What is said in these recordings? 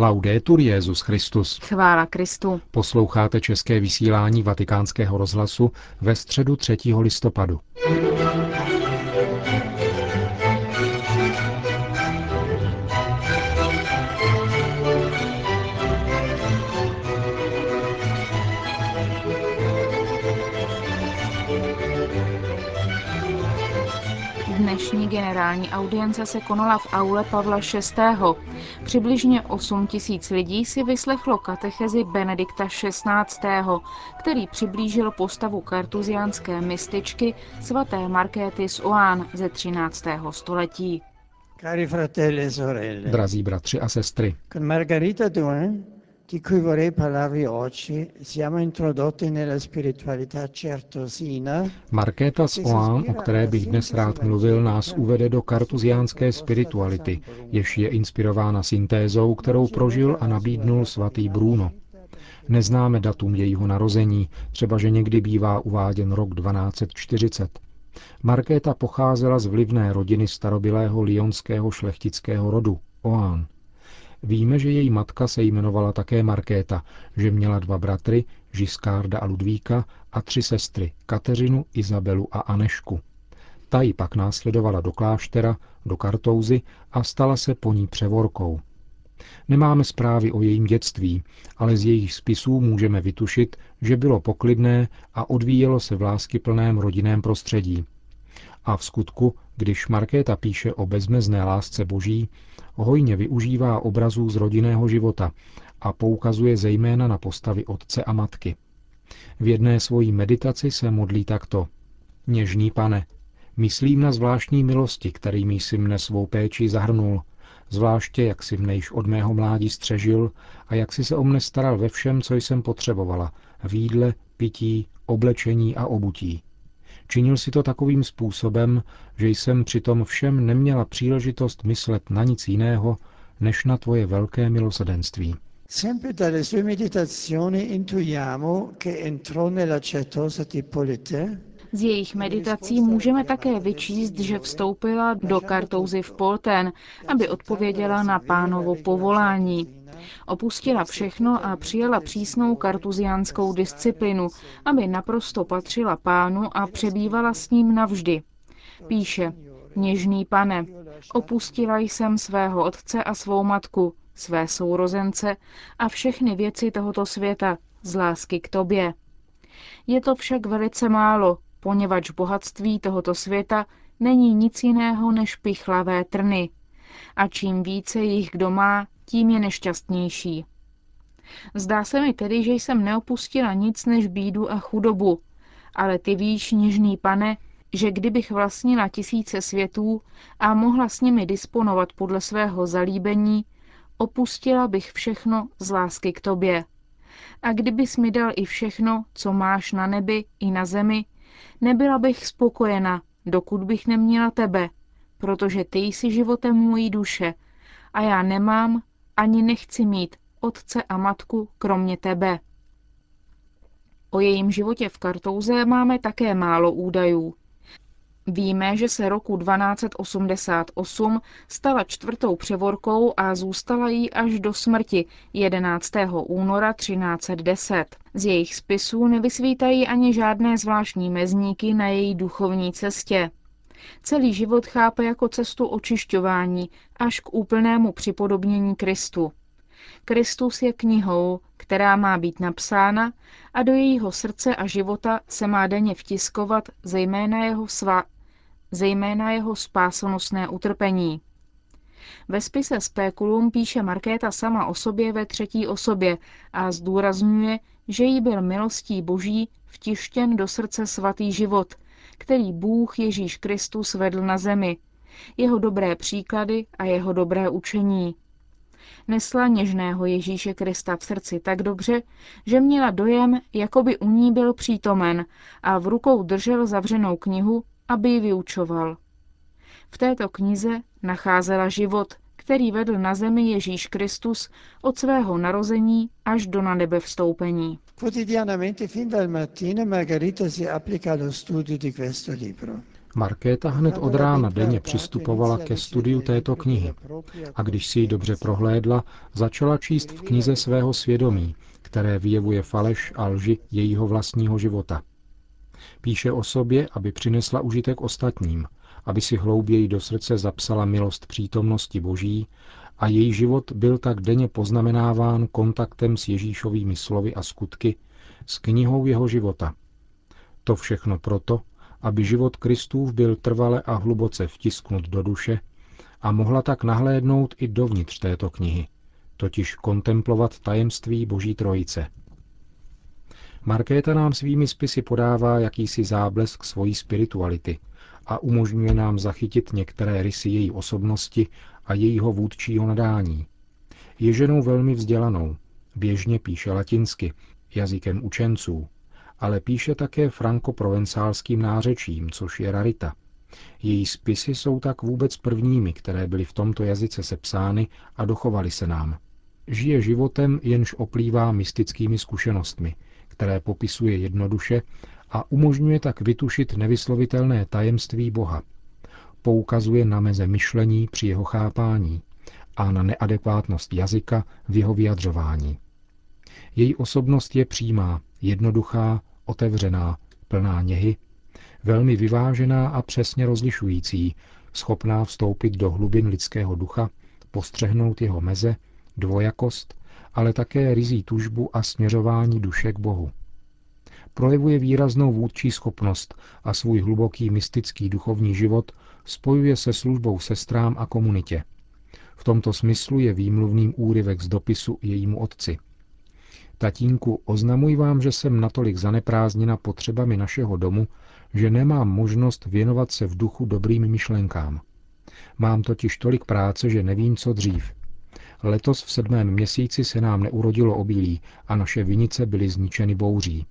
Laudetur Jezus Christus. Chvála Kristu. Posloucháte české vysílání Vatikánského rozhlasu ve středu 3. listopadu. Generální audience se konala v aule Pavla VI. Přibližně 8 tisíc lidí si vyslechlo katechezi Benedikta XVI., který přiblížil postavu kartuziánské mističky svaté Markéty z Oán ze 13. století. Cari fratelli e sorelle, Drazí bratři a sestry, di cui vorrei parlarvi oggi, siamo introdotti nella spiritualità certosina, Markéta z Oán, o které bych dnes rád mluvil, nás uvede do kartuziánské spirituality, jež je inspirována syntézou, kterou prožil a nabídnul svatý Bruno. Neznáme datum jejího narození, třeba že někdy bývá uváděn rok 1240. Markéta pocházela z vlivné rodiny starobilého lionského šlechtického rodu, Oán. Víme, že její matka se jmenovala také Markéta, že měla dva bratry, Žiskárda a Ludvíka, a tři sestry, Kateřinu, Izabelu a Anešku. Ta ji pak následovala do kláštera, do Kartouzy a stala se po ní převorkou. Nemáme zprávy o jejím dětství, ale z jejich spisů můžeme vytušit, že bylo poklidné a odvíjelo se v láskyplném rodinném prostředí. A v skutku, když Markéta píše o bezmezné lásce boží, hojně využívá obrazů z rodinného života a poukazuje zejména na postavy otce a matky. V jedné svojí meditaci se modlí takto. Něžný pane, myslím na zvláštní milosti, kterými jsi mne svou péči zahrnul, zvláště jak si mne již od mého mládí střežil a jak si se o mne staral ve všem, co jsem potřebovala, v jídle, pití, oblečení a obutí. Činil si to takovým způsobem, že jsem přitom všem neměla příležitost myslet na nic jiného, než na tvoje velké milosedenství. sempre dalle sue meditazioni intuiamo che entrò nella certosa di Polite, Z jejich meditací můžeme také vyčíst, že vstoupila do Kartouzy v Polten, aby odpověděla na pánovo povolání. Opustila všechno a přijala přísnou kartuziánskou disciplinu, aby naprosto patřila pánu a přebývala s ním navždy. Píše, něžný pane, opustila jsem svého otce a svou matku, své sourozence a všechny věci tohoto světa z lásky k tobě. Je to však velice málo, poněvadž bohatství tohoto světa není nic jiného než pichlavé trny. A čím více jich kdo má, tím je nešťastnější. Zdá se mi tedy, že jsem neopustila nic než bídu a chudobu, ale ty víš, něžný pane, že kdybych vlastnila tisíce světů a mohla s nimi disponovat podle svého zalíbení, opustila bych všechno z lásky k tobě. A kdybys mi dal i všechno, co máš na nebi i na zemi, nebyla bych spokojena, dokud bych neměla tebe, protože ty jsi životem mojí duše a já nemám ani nechci mít otce a matku kromě tebe. O jejím životě v Kartouze máme také málo údajů. Víme, že se roku 1288 stala čtvrtou převorkou a zůstala jí až do smrti 11. února 1310. Z jejich spisů nevysvítají ani žádné zvláštní mezníky na její duchovní cestě. Celý život chápe jako cestu očišťování až k úplnému připodobnění Kristu. Kristus je knihou, která má být napsána a do jejího srdce a života se má denně vtiskovat zejména jeho, svá, zejména jeho spásonosné utrpení. Ve spise Speculum píše Markéta sama o sobě ve třetí osobě a zdůrazňuje, že jí byl milostí boží vtištěn do srdce svatý život, který Bůh Ježíš Kristus vedl na zemi, jeho dobré příklady a jeho dobré učení. Nesla něžného Ježíše Krista v srdci tak dobře, že měla dojem, jako by u ní byl přítomen a v rukou držel zavřenou knihu, aby ji vyučoval. V této knize nacházela život, který vedl na zemi Ježíš Kristus od svého narození až do na nebe vstoupení. Markéta hned od rána denně přistupovala ke studiu této knihy a když si ji dobře prohlédla, začala číst v knize svého svědomí, které vyjevuje faleš a lži jejího vlastního života. Píše o sobě, aby přinesla užitek ostatním, aby si hlouběji do srdce zapsala milost přítomnosti Boží a její život byl tak denně poznamenáván kontaktem s Ježíšovými slovy a skutky, s knihou jeho života. To všechno proto, aby život Kristův byl trvale a hluboce vtisknut do duše a mohla tak nahlédnout i dovnitř této knihy, totiž kontemplovat tajemství Boží Trojice. Markéta nám svými spisy podává jakýsi záblesk svojí spirituality a umožňuje nám zachytit některé rysy její osobnosti a jejího vůdčího nadání. Je ženou velmi vzdělanou, běžně píše latinsky, jazykem učenců, ale píše také franko-provencálským nářečím, což je rarita. Její spisy jsou tak vůbec prvními, které byly v tomto jazyce sepsány a dochovaly se nám. Žije životem, jenž oplývá mystickými zkušenostmi, které popisuje jednoduše a umožňuje tak vytušit nevyslovitelné tajemství Boha. Poukazuje na meze myšlení při jeho chápání a na neadekvátnost jazyka v jeho vyjadřování. Její osobnost je přímá, jednoduchá, otevřená, plná něhy, velmi vyvážená a přesně rozlišující, schopná vstoupit do hlubin lidského ducha, postřehnout jeho meze, dvojakost, ale také rizí tužbu a směřování duše k Bohu. Projevuje výraznou vůdčí schopnost a svůj hluboký mystický duchovní život spojuje se službou sestrám a komunitě. V tomto smyslu je výmluvným úryvek z dopisu jejímu otci – Tatínku, oznamuji vám, že jsem natolik zaneprázdněna potřebami našeho domu, že nemám možnost věnovat se v duchu dobrým myšlenkám. Mám totiž tolik práce, že nevím, co dřív. Letos v sedmém měsíci se nám neurodilo obilí a naše vinice byly zničeny bouří.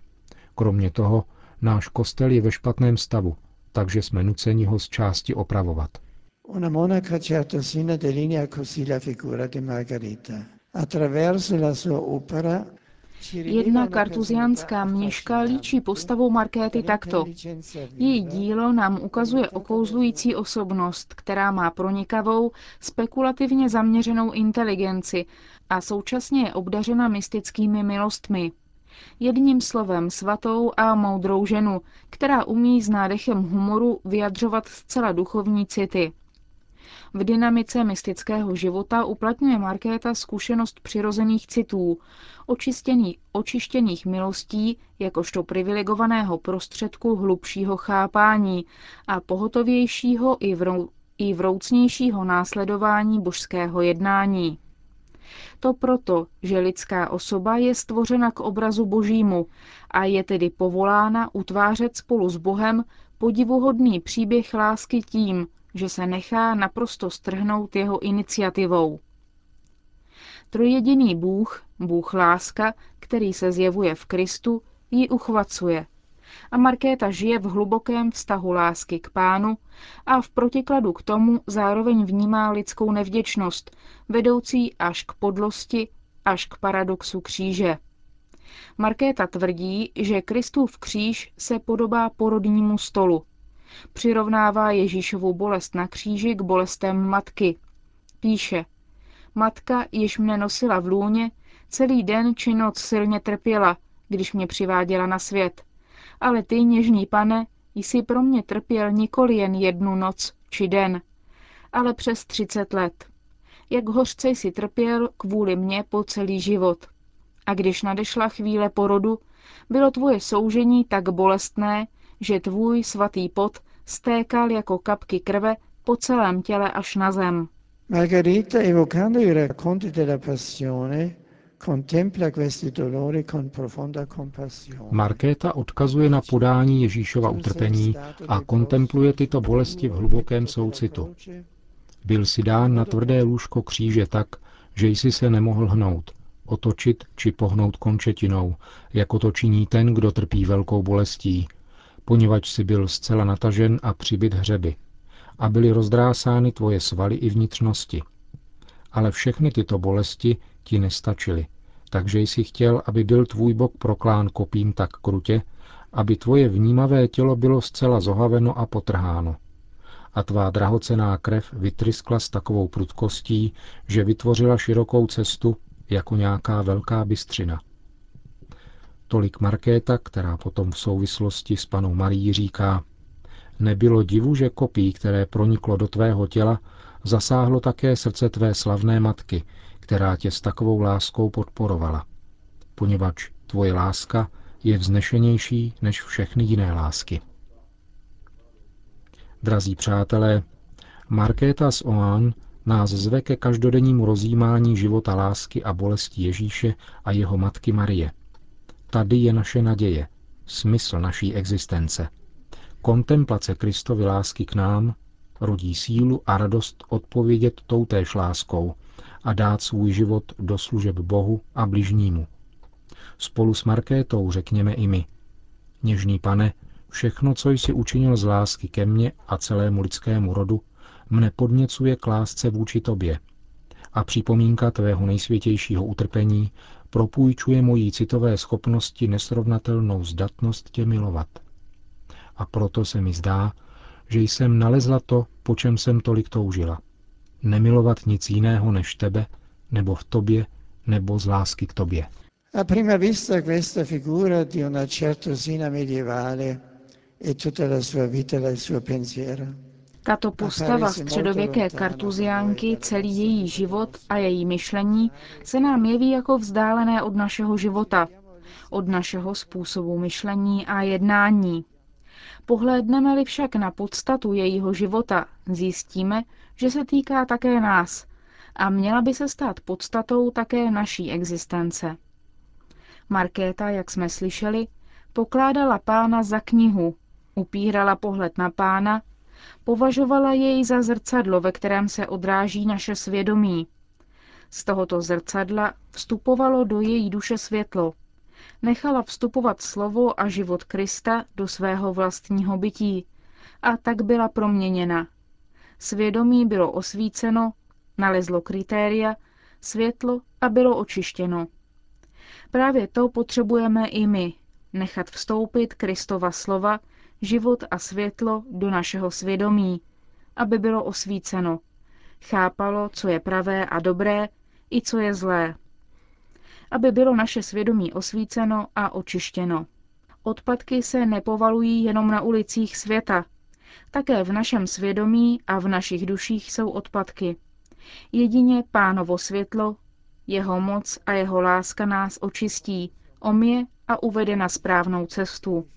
Kromě toho, náš kostel je ve špatném stavu, takže jsme nuceni ho z části opravovat. Una monaca certosina delinea così la figura di Margarita. Attraverso la sua opera Jedna kartuziánská mniška líčí postavu Markéty takto. Její dílo nám ukazuje okouzlující osobnost, která má pronikavou, spekulativně zaměřenou inteligenci a současně je obdařena mystickými milostmi. Jedním slovem svatou a moudrou ženu, která umí s nádechem humoru vyjadřovat zcela duchovní city. V dynamice mystického života uplatňuje Markéta zkušenost přirozených citů, očištěný, očištěných milostí jakožto privilegovaného prostředku hlubšího chápání a pohotovějšího i, vrou, i vroucnějšího následování božského jednání. To proto, že lidská osoba je stvořena k obrazu božímu a je tedy povolána utvářet spolu s Bohem podivuhodný příběh lásky tím, že se nechá naprosto strhnout jeho iniciativou. Trojediný Bůh, Bůh láska, který se zjevuje v Kristu, ji uchvacuje. A Markéta žije v hlubokém vztahu lásky k pánu a v protikladu k tomu zároveň vnímá lidskou nevděčnost, vedoucí až k podlosti, až k paradoxu kříže. Markéta tvrdí, že Kristův kříž se podobá porodnímu stolu. Přirovnává Ježíšovu bolest na kříži k bolestem matky. Píše, matka, již mne nosila v lůně, celý den či noc silně trpěla, když mě přiváděla na svět. Ale ty, něžný pane, jsi pro mě trpěl nikoli jen jednu noc či den, ale přes třicet let. Jak hořce jsi trpěl kvůli mně po celý život. A když nadešla chvíle porodu, bylo tvoje soužení tak bolestné, že tvůj svatý pot stékal jako kapky krve po celém těle až na zem. Margarita, evocando i racconti della passione. Markéta odkazuje na podání Ježíšova utrpení a kontempluje tyto bolesti v hlubokém soucitu. Byl si dán na tvrdé lůžko kříže tak, že jsi se nemohl hnout, otočit či pohnout končetinou, jako to činí ten, kdo trpí velkou bolestí, poněvadž si byl zcela natažen a přibyt hřeby a byly rozdrásány tvoje svaly i vnitřnosti. Ale všechny tyto bolesti ti nestačily, takže jsi chtěl, aby byl tvůj bok proklán kopím tak krutě, aby tvoje vnímavé tělo bylo zcela zohaveno a potrháno. A tvá drahocená krev vytryskla s takovou prudkostí, že vytvořila širokou cestu jako nějaká velká bystřina. Tolik Markéta, která potom v souvislosti s panou Marí říká, nebylo divu, že kopí, které proniklo do tvého těla, zasáhlo také srdce tvé slavné matky, která tě s takovou láskou podporovala. Poněvadž tvoje láska je vznešenější než všechny jiné lásky. Drazí přátelé, Markéta z Oan nás zve ke každodennímu rozjímání života lásky a bolesti Ježíše a jeho matky Marie. Tady je naše naděje, smysl naší existence. Kontemplace Kristovy lásky k nám rodí sílu a radost odpovědět toutéž láskou a dát svůj život do služeb Bohu a bližnímu. Spolu s Markétou řekněme i my. Něžný pane, všechno, co jsi učinil z lásky ke mně a celému lidskému rodu, mne podněcuje k lásce vůči tobě. A připomínka tvého nejsvětějšího utrpení propůjčuje mojí citové schopnosti nesrovnatelnou zdatnost tě milovat. A proto se mi zdá, že jsem nalezla to, po čem jsem tolik toužila. Nemilovat nic jiného než tebe, nebo v tobě, nebo z lásky k tobě. A prima vista questa figura di una certosina medievale e tutta la sua vita e il suo pensiero. Tato postava středověké kartuziánky, celý její život a její myšlení se nám jeví jako vzdálené od našeho života, od našeho způsobu myšlení a jednání. Pohlédneme-li však na podstatu jejího života, zjistíme, že se týká také nás a měla by se stát podstatou také naší existence. Markéta, jak jsme slyšeli, pokládala pána za knihu, upírala pohled na pána, považovala jej za zrcadlo, ve kterém se odráží naše svědomí. Z tohoto zrcadla vstupovalo do její duše světlo. Nechala vstupovat slovo a život Krista do svého vlastního bytí a tak byla proměněna. Svědomí bylo osvíceno, nalezlo kritéria, světlo a bylo očištěno. Právě to potřebujeme i my, nechat vstoupit Kristova slova, život a světlo do našeho svědomí, aby bylo osvíceno, chápalo, co je pravé a dobré i co je zlé. Aby bylo naše svědomí osvíceno a očištěno. Odpadky se nepovalují jenom na ulicích světa. Také v našem svědomí a v našich duších jsou odpadky. Jedině pánovo světlo jeho moc a jeho láska nás očistí, omje a uvede na správnou cestu.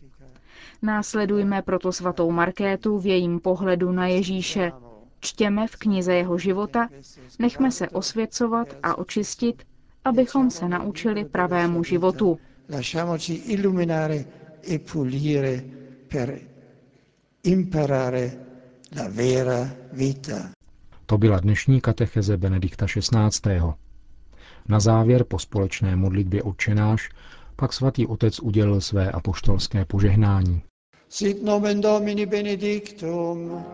Následujme proto svatou Markétu v jejím pohledu na Ježíše. Čtěme v knize jeho života, nechme se osvěcovat a očistit, abychom se naučili pravému životu. Lasciamoci illuminare e pulire per imparare la vera vita. To byla dnešní katecheze Benedikta XVI. Na závěr po společné modlitbě odčenáš pak svatý otec udělil své apoštolské požehnání. Sit nomen Domini benedictum,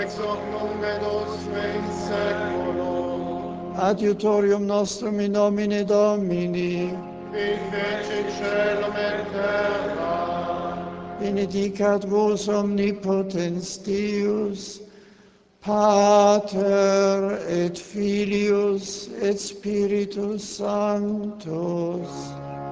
ex hoc nunc in seculum, adiutorium nostrum in nomine Domini, qui feci celum et terra, benedicat vos omnipotens Deus, Pater et Filius et Spiritus Sanctus. Amen.